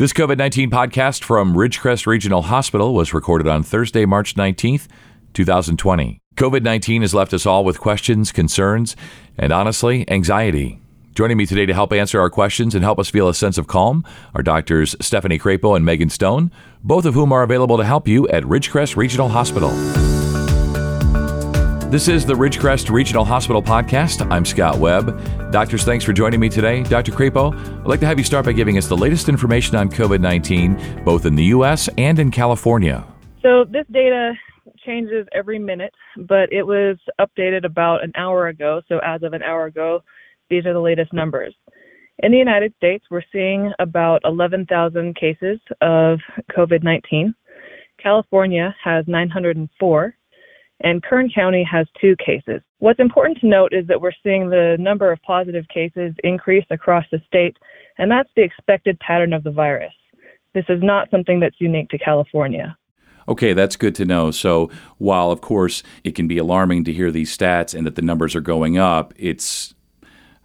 This COVID 19 podcast from Ridgecrest Regional Hospital was recorded on Thursday, March 19th, 2020. COVID 19 has left us all with questions, concerns, and honestly, anxiety. Joining me today to help answer our questions and help us feel a sense of calm are doctors Stephanie Crapo and Megan Stone, both of whom are available to help you at Ridgecrest Regional Hospital. This is the Ridgecrest Regional Hospital podcast. I'm Scott Webb. Doctors, thanks for joining me today. Dr. Crapo, I'd like to have you start by giving us the latest information on COVID 19, both in the U.S. and in California. So, this data changes every minute, but it was updated about an hour ago. So, as of an hour ago, these are the latest numbers. In the United States, we're seeing about 11,000 cases of COVID 19. California has 904 and Kern County has two cases. What's important to note is that we're seeing the number of positive cases increase across the state, and that's the expected pattern of the virus. This is not something that's unique to California. Okay, that's good to know. So, while of course it can be alarming to hear these stats and that the numbers are going up, it's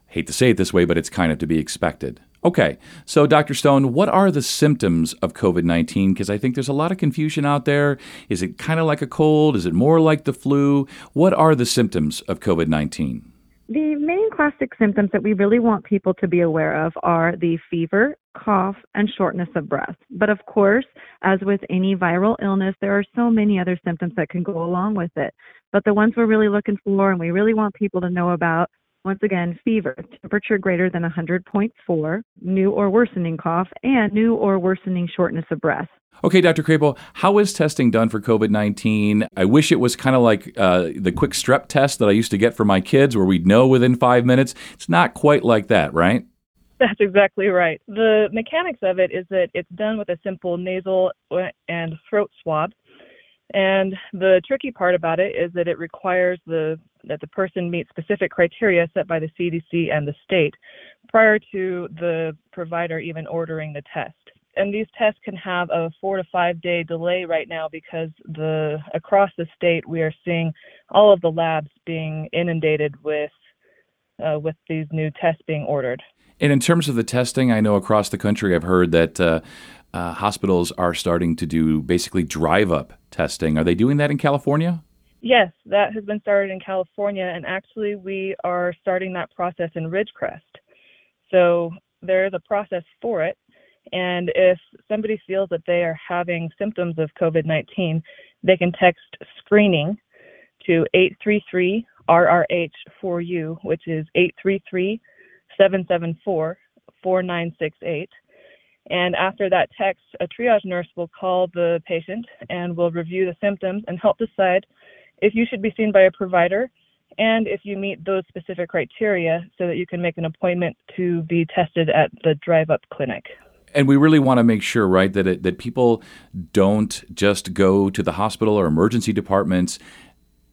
hate to say it this way, but it's kind of to be expected. Okay, so Dr. Stone, what are the symptoms of COVID 19? Because I think there's a lot of confusion out there. Is it kind of like a cold? Is it more like the flu? What are the symptoms of COVID 19? The main classic symptoms that we really want people to be aware of are the fever, cough, and shortness of breath. But of course, as with any viral illness, there are so many other symptoms that can go along with it. But the ones we're really looking for and we really want people to know about once again, fever, temperature greater than 100.4, new or worsening cough, and new or worsening shortness of breath. Okay, Dr. Crapo, how is testing done for COVID 19? I wish it was kind of like uh, the quick strep test that I used to get for my kids where we'd know within five minutes. It's not quite like that, right? That's exactly right. The mechanics of it is that it's done with a simple nasal and throat swab. And the tricky part about it is that it requires the that the person meet specific criteria set by the CDC and the state prior to the provider even ordering the test. And these tests can have a four to five day delay right now because the across the state we are seeing all of the labs being inundated with uh, with these new tests being ordered. And in terms of the testing, I know across the country I've heard that uh, uh, hospitals are starting to do basically drive up testing. Are they doing that in California? Yes, that has been started in California, and actually, we are starting that process in Ridgecrest. So there's a process for it. And if somebody feels that they are having symptoms of COVID 19, they can text screening to 833 RRH 4U, which is 833 774 4968. And after that text, a triage nurse will call the patient and will review the symptoms and help decide if you should be seen by a provider and if you meet those specific criteria so that you can make an appointment to be tested at the drive up clinic. And we really want to make sure, right, that it, that people don't just go to the hospital or emergency departments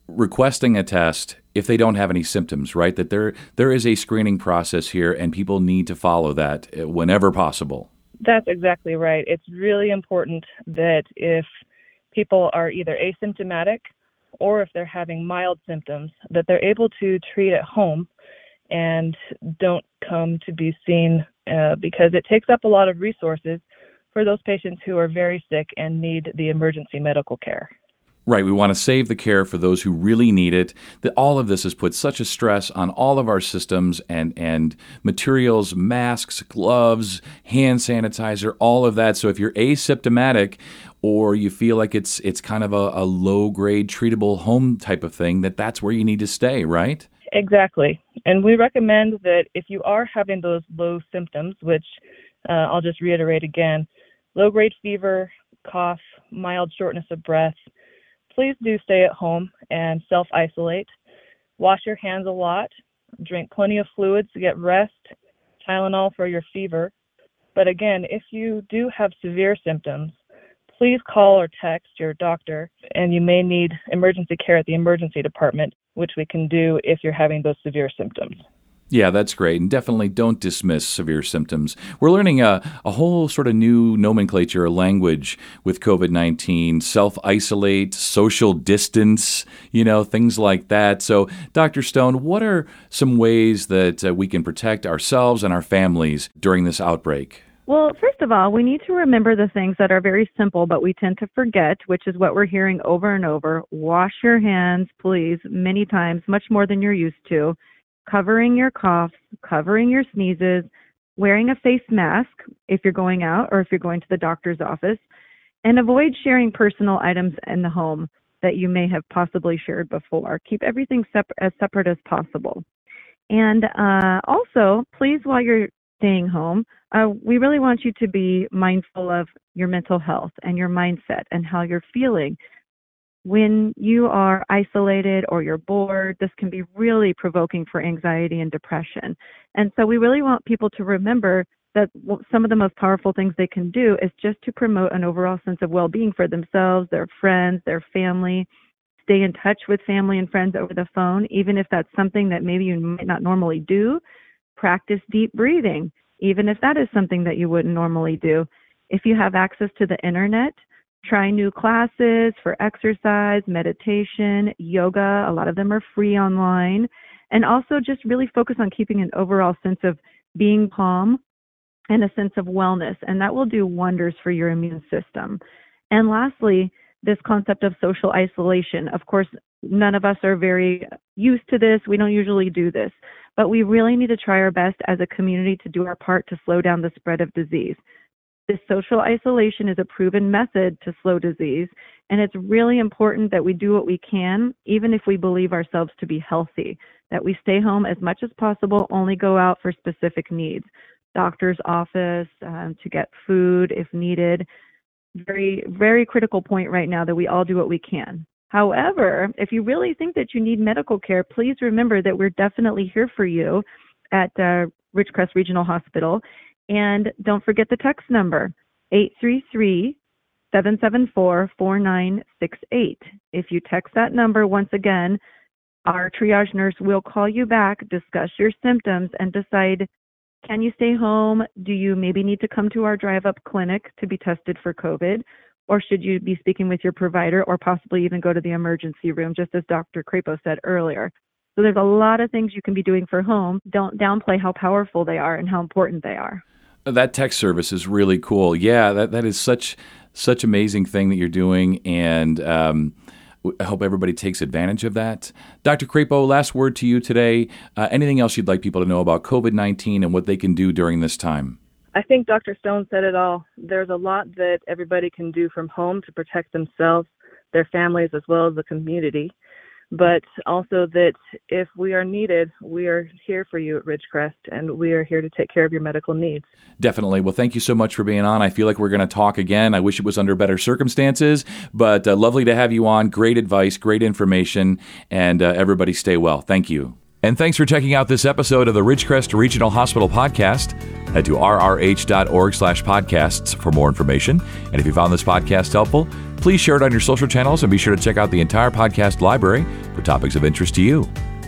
requesting a test if they don't have any symptoms, right? That there there is a screening process here, and people need to follow that whenever possible. That's exactly right. It's really important that if people are either asymptomatic or if they're having mild symptoms, that they're able to treat at home and don't come to be seen uh, because it takes up a lot of resources for those patients who are very sick and need the emergency medical care. Right. We want to save the care for those who really need it. That all of this has put such a stress on all of our systems and, and materials, masks, gloves, hand sanitizer, all of that. So if you're asymptomatic or you feel like it's it's kind of a, a low grade treatable home type of thing, that that's where you need to stay, right? Exactly. And we recommend that if you are having those low symptoms, which uh, I'll just reiterate again, low grade fever, cough, mild shortness of breath please do stay at home and self isolate. Wash your hands a lot. Drink plenty of fluids to get rest. Tylenol for your fever. But again, if you do have severe symptoms, please call or text your doctor, and you may need emergency care at the emergency department, which we can do if you're having those severe symptoms. Yeah, that's great. And definitely don't dismiss severe symptoms. We're learning a, a whole sort of new nomenclature, language with COVID 19, self isolate, social distance, you know, things like that. So, Dr. Stone, what are some ways that uh, we can protect ourselves and our families during this outbreak? Well, first of all, we need to remember the things that are very simple, but we tend to forget, which is what we're hearing over and over. Wash your hands, please, many times, much more than you're used to. Covering your coughs, covering your sneezes, wearing a face mask if you're going out or if you're going to the doctor's office, and avoid sharing personal items in the home that you may have possibly shared before. Keep everything separ- as separate as possible. And uh, also, please, while you're staying home, uh, we really want you to be mindful of your mental health and your mindset and how you're feeling. When you are isolated or you're bored, this can be really provoking for anxiety and depression. And so we really want people to remember that some of the most powerful things they can do is just to promote an overall sense of well-being for themselves, their friends, their family. Stay in touch with family and friends over the phone, even if that's something that maybe you might not normally do. Practice deep breathing, even if that is something that you wouldn't normally do. If you have access to the internet, try new classes for exercise, meditation, yoga. A lot of them are free online. And also just really focus on keeping an overall sense of being calm and a sense of wellness, and that will do wonders for your immune system. And lastly, this concept of social isolation. Of course, none of us are very used to this. We don't usually do this, but we really need to try our best as a community to do our part to slow down the spread of disease. This social isolation is a proven method to slow disease, and it's really important that we do what we can, even if we believe ourselves to be healthy, that we stay home as much as possible, only go out for specific needs doctor's office um, to get food if needed. Very, very critical point right now that we all do what we can. However, if you really think that you need medical care, please remember that we're definitely here for you at uh, Ridgecrest Regional Hospital. And don't forget the text number 833 774 4968. If you text that number once again, our triage nurse will call you back, discuss your symptoms, and decide can you stay home? Do you maybe need to come to our drive up clinic to be tested for COVID? Or should you be speaking with your provider or possibly even go to the emergency room, just as Dr. Crapo said earlier? So there's a lot of things you can be doing for home. Don't downplay how powerful they are and how important they are. That text service is really cool. Yeah, that, that is such such amazing thing that you're doing, and um, I hope everybody takes advantage of that. Dr. Crapo, last word to you today. Uh, anything else you'd like people to know about COVID 19 and what they can do during this time? I think Dr. Stone said it all. There's a lot that everybody can do from home to protect themselves, their families, as well as the community but also that if we are needed, we are here for you at Ridgecrest and we are here to take care of your medical needs. Definitely. Well, thank you so much for being on. I feel like we're going to talk again. I wish it was under better circumstances, but uh, lovely to have you on. Great advice, great information, and uh, everybody stay well. Thank you. And thanks for checking out this episode of the Ridgecrest Regional Hospital Podcast. Head to rrh.org slash podcasts for more information. And if you found this podcast helpful, please share it on your social channels and be sure to check out the entire podcast library for topics of interest to you.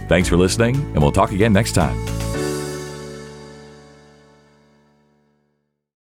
Thanks for listening, and we'll talk again next time.